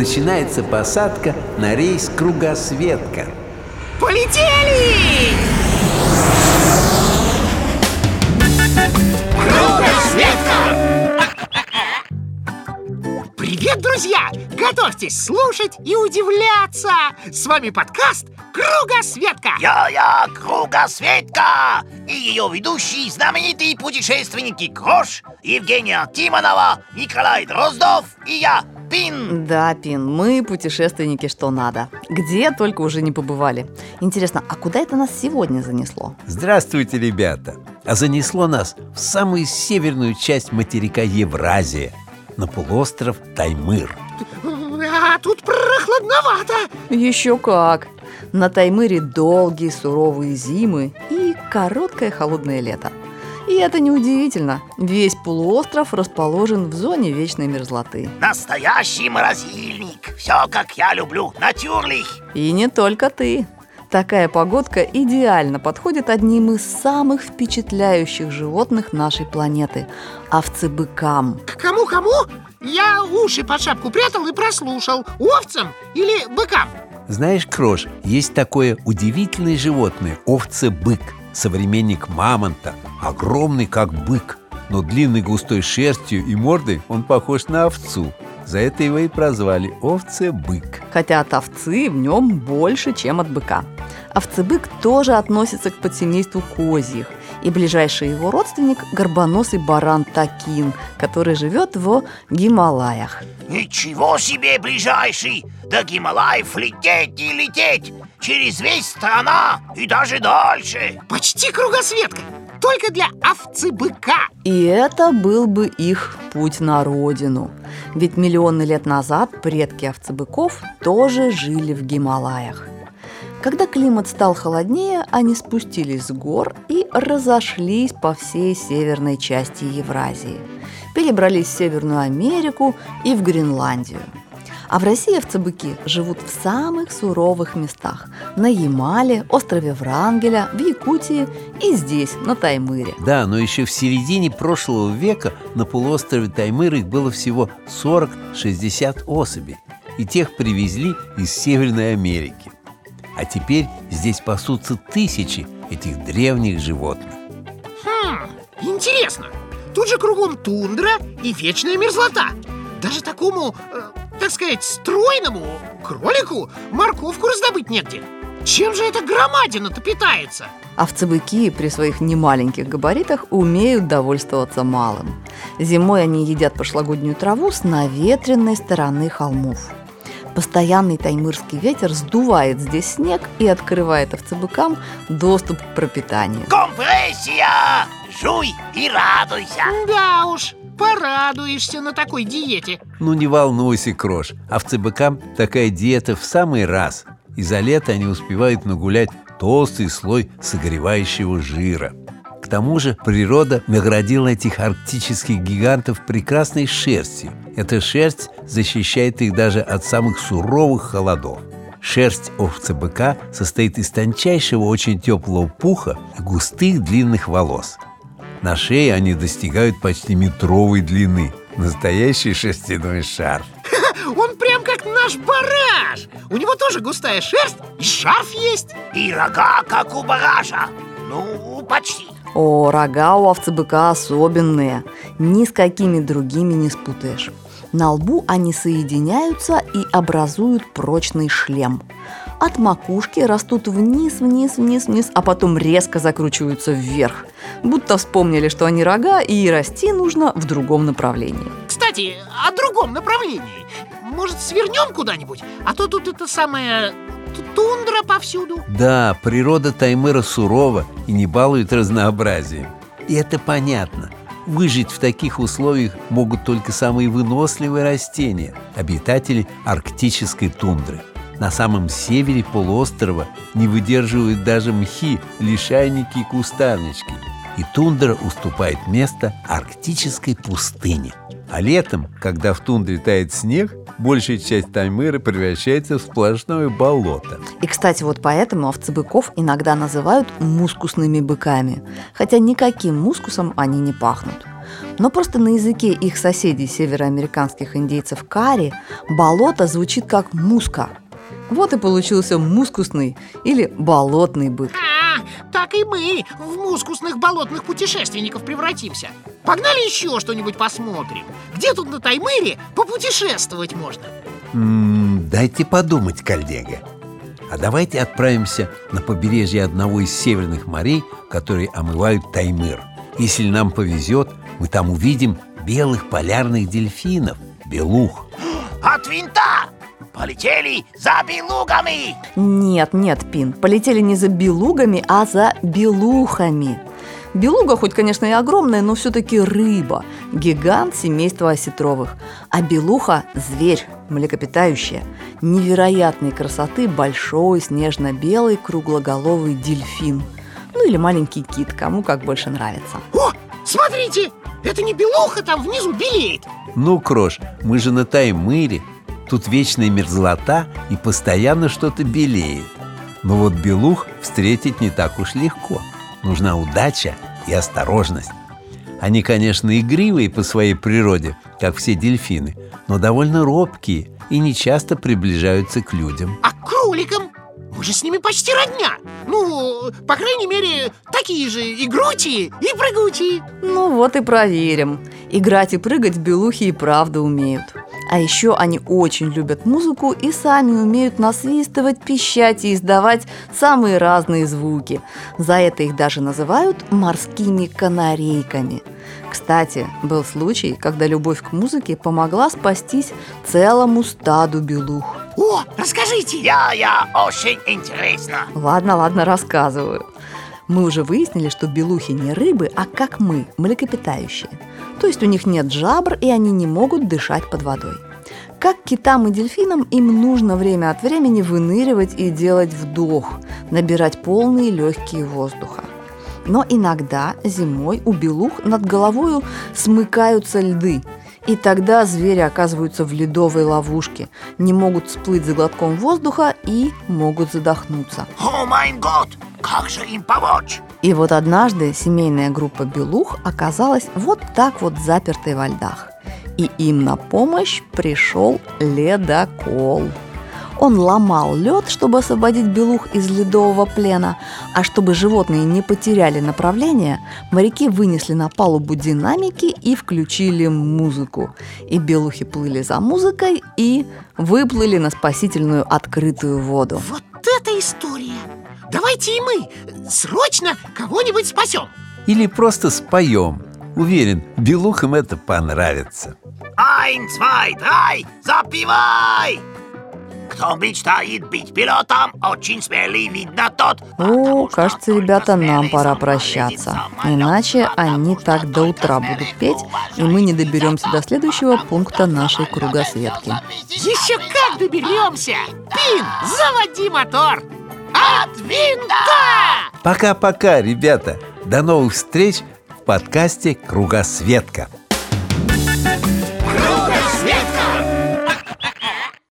начинается посадка на рейс Кругосветка. Полетели! Привет, друзья! Готовьтесь слушать и удивляться! С вами подкаст «Кругосветка». Я-я, Кругосветка! И ее ведущие знаменитые путешественники Крош, Евгения Тимонова, Николай Дроздов и я, Пин. Да, Пин, мы путешественники что надо. Где только уже не побывали. Интересно, а куда это нас сегодня занесло? Здравствуйте, ребята! А занесло нас в самую северную часть материка Евразия, на полуостров Таймыр. А тут прохладновато. Еще как! На Таймыре долгие суровые зимы и короткое холодное лето. И это неудивительно, весь полуостров расположен в зоне вечной мерзлоты. Настоящий морозильник. Все, как я люблю, натюрлих. И не только ты. Такая погодка идеально подходит одним из самых впечатляющих животных нашей планеты – овцебыкам. К Кому-кому? Я уши под шапку прятал и прослушал. Овцам или быкам? Знаешь, Крош, есть такое удивительное животное – овцы-бык, современник мамонта, огромный как бык, но длинной густой шерстью и мордой он похож на овцу. За это его и прозвали овцы-бык. Хотя от овцы в нем больше, чем от быка. Овцебык тоже относится к подсемейству козьих, и ближайший его родственник – горбоносый баран Такин, который живет в Гималаях. Ничего себе, ближайший! До Гималаев лететь и лететь! Через весь страна и даже дальше! Почти кругосветка. Только для овцы-быка. И это был бы их путь на родину. Ведь миллионы лет назад предки овцебыков тоже жили в Гималаях. Когда климат стал холоднее, они спустились с гор и разошлись по всей северной части Евразии. Перебрались в Северную Америку и в Гренландию. А в России овцебыки живут в самых суровых местах – на Ямале, острове Врангеля, в Якутии и здесь, на Таймыре. Да, но еще в середине прошлого века на полуострове Таймыр их было всего 40-60 особей. И тех привезли из Северной Америки. А теперь здесь пасутся тысячи этих древних животных. Хм, интересно. Тут же кругом тундра и вечная мерзлота. Даже такому, э, так сказать, стройному кролику морковку раздобыть негде. Чем же эта громадина-то питается? Овцебыки при своих немаленьких габаритах умеют довольствоваться малым. Зимой они едят пошлогоднюю траву с наветренной стороны холмов. Постоянный таймырский ветер сдувает здесь снег и открывает овцебыкам доступ к пропитанию. Компрессия! Жуй и радуйся! Да уж, порадуешься на такой диете. Ну не волнуйся, Крош, овцебыкам такая диета в самый раз. И за лето они успевают нагулять толстый слой согревающего жира. К тому же природа наградила этих арктических гигантов прекрасной шерстью. Эта шерсть защищает их даже от самых суровых холодов. Шерсть овца-быка состоит из тончайшего, очень теплого пуха и густых длинных волос. На шее они достигают почти метровой длины. Настоящий шерстяной шар. Он прям как наш бараш. У него тоже густая шерсть и шарф есть. И рога, как у баража. Ну, почти. О, рога у овцебыка особенные. Ни с какими другими не спутаешь. На лбу они соединяются и образуют прочный шлем. От макушки растут вниз, вниз, вниз, вниз, а потом резко закручиваются вверх. Будто вспомнили, что они рога, и расти нужно в другом направлении. Кстати, о другом направлении. Может, свернем куда-нибудь? А то тут это самое тундра повсюду. Да, природа Таймыра сурова и не балует разнообразием. И это понятно. Выжить в таких условиях могут только самые выносливые растения, обитатели арктической тундры. На самом севере полуострова не выдерживают даже мхи, лишайники и кустарнички. И тундра уступает место арктической пустыне. А летом, когда в тундре тает снег, большая часть Таймыра превращается в сплошное болото. И, кстати, вот поэтому овцебыков иногда называют мускусными быками, хотя никаким мускусом они не пахнут. Но просто на языке их соседей североамериканских индейцев кари болото звучит как муска. Вот и получился мускусный или болотный бык. А, так и мы в мускусных болотных путешественников превратимся. Погнали еще что-нибудь посмотрим. Где тут на Таймыре попутешествовать можно? М, дайте подумать, коллега. А давайте отправимся на побережье одного из северных морей, которые омывают Таймыр. Если нам повезет, мы там увидим белых полярных дельфинов, белух. От винта! Полетели за белугами! Нет, нет, Пин, полетели не за белугами, а за белухами. Белуга, хоть, конечно, и огромная, но все-таки рыба, гигант семейства осетровых. А белуха – зверь, млекопитающее, невероятной красоты большой снежно-белый круглоголовый дельфин. Ну или маленький кит, кому как больше нравится. О, смотрите, это не белуха там внизу белеет. Ну, Крош, мы же на Таймыре. Тут вечная мерзлота и постоянно что-то белеет. Но вот белух встретить не так уж легко. Нужна удача и осторожность. Они, конечно, игривые по своей природе, как все дельфины, но довольно робкие и не часто приближаются к людям. А к кроликам? Мы же с ними почти родня. Ну, по крайней мере, такие же и грути, и прыгучие. Ну вот и проверим. Играть и прыгать белухи и правда умеют. А еще они очень любят музыку и сами умеют насвистывать, пищать и издавать самые разные звуки. За это их даже называют морскими канарейками. Кстати, был случай, когда любовь к музыке помогла спастись целому стаду белух. О, расскажите. Я, я, очень интересно. Ладно, ладно, рассказываю. Мы уже выяснили, что белухи не рыбы, а как мы, млекопитающие. То есть у них нет жабр, и они не могут дышать под водой. Как китам и дельфинам, им нужно время от времени выныривать и делать вдох, набирать полные легкие воздуха. Но иногда зимой у белух над головою смыкаются льды, и тогда звери оказываются в ледовой ловушке, не могут всплыть за глотком воздуха и могут задохнуться. О май год! Как же им помочь? И вот однажды семейная группа белух оказалась вот так вот запертой во льдах. И им на помощь пришел ледокол. Он ломал лед, чтобы освободить белух из ледового плена, а чтобы животные не потеряли направление, моряки вынесли на палубу динамики и включили музыку. И белухи плыли за музыкой и выплыли на спасительную открытую воду. Вот это история. Давайте и мы срочно кого-нибудь спасем. Или просто споем. Уверен, белухам это понравится. Ein, zwei, drei, запивай! Кто мечтает быть пилотом, очень смелый, видно тот. О, кажется, ребята, нам пора прощаться. Иначе они так до утра будут петь, и мы не доберемся до следующего пункта нашей кругосветки. Еще как доберемся! Пин, заводи мотор! От винта! Пока-пока, ребята. До новых встреч в подкасте «Кругосветка».